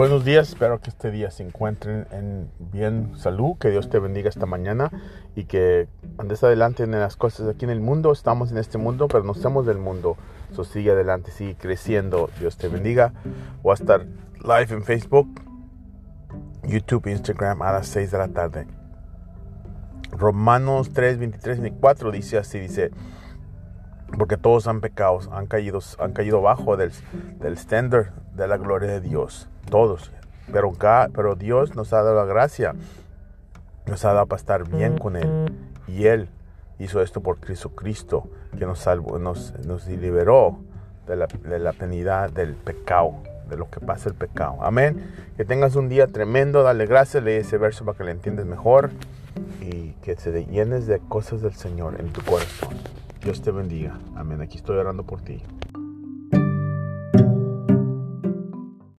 Buenos días, espero que este día se encuentren en bien salud, que Dios te bendiga esta mañana y que andes adelante en las cosas aquí en el mundo. Estamos en este mundo, pero no estamos del mundo. So sigue adelante, sigue creciendo. Dios te bendiga. Voy a estar live en Facebook, YouTube, Instagram a las 6 de la tarde. Romanos 3, 23, 24 dice así, dice porque todos han pecado, han caído, han caído bajo del, del estándar de la gloria de Dios, todos. Pero, pero Dios nos ha dado la gracia, nos ha dado para estar bien con Él. Y Él hizo esto por Cristo, que nos salvó, nos, nos liberó de la, de la penidad del pecado, de lo que pasa el pecado. Amén. Que tengas un día tremendo, dale gracias, lee ese verso para que le entiendas mejor y que te llenes de cosas del Señor en tu corazón. Dios te bendiga. Amén. Aquí estoy orando por ti.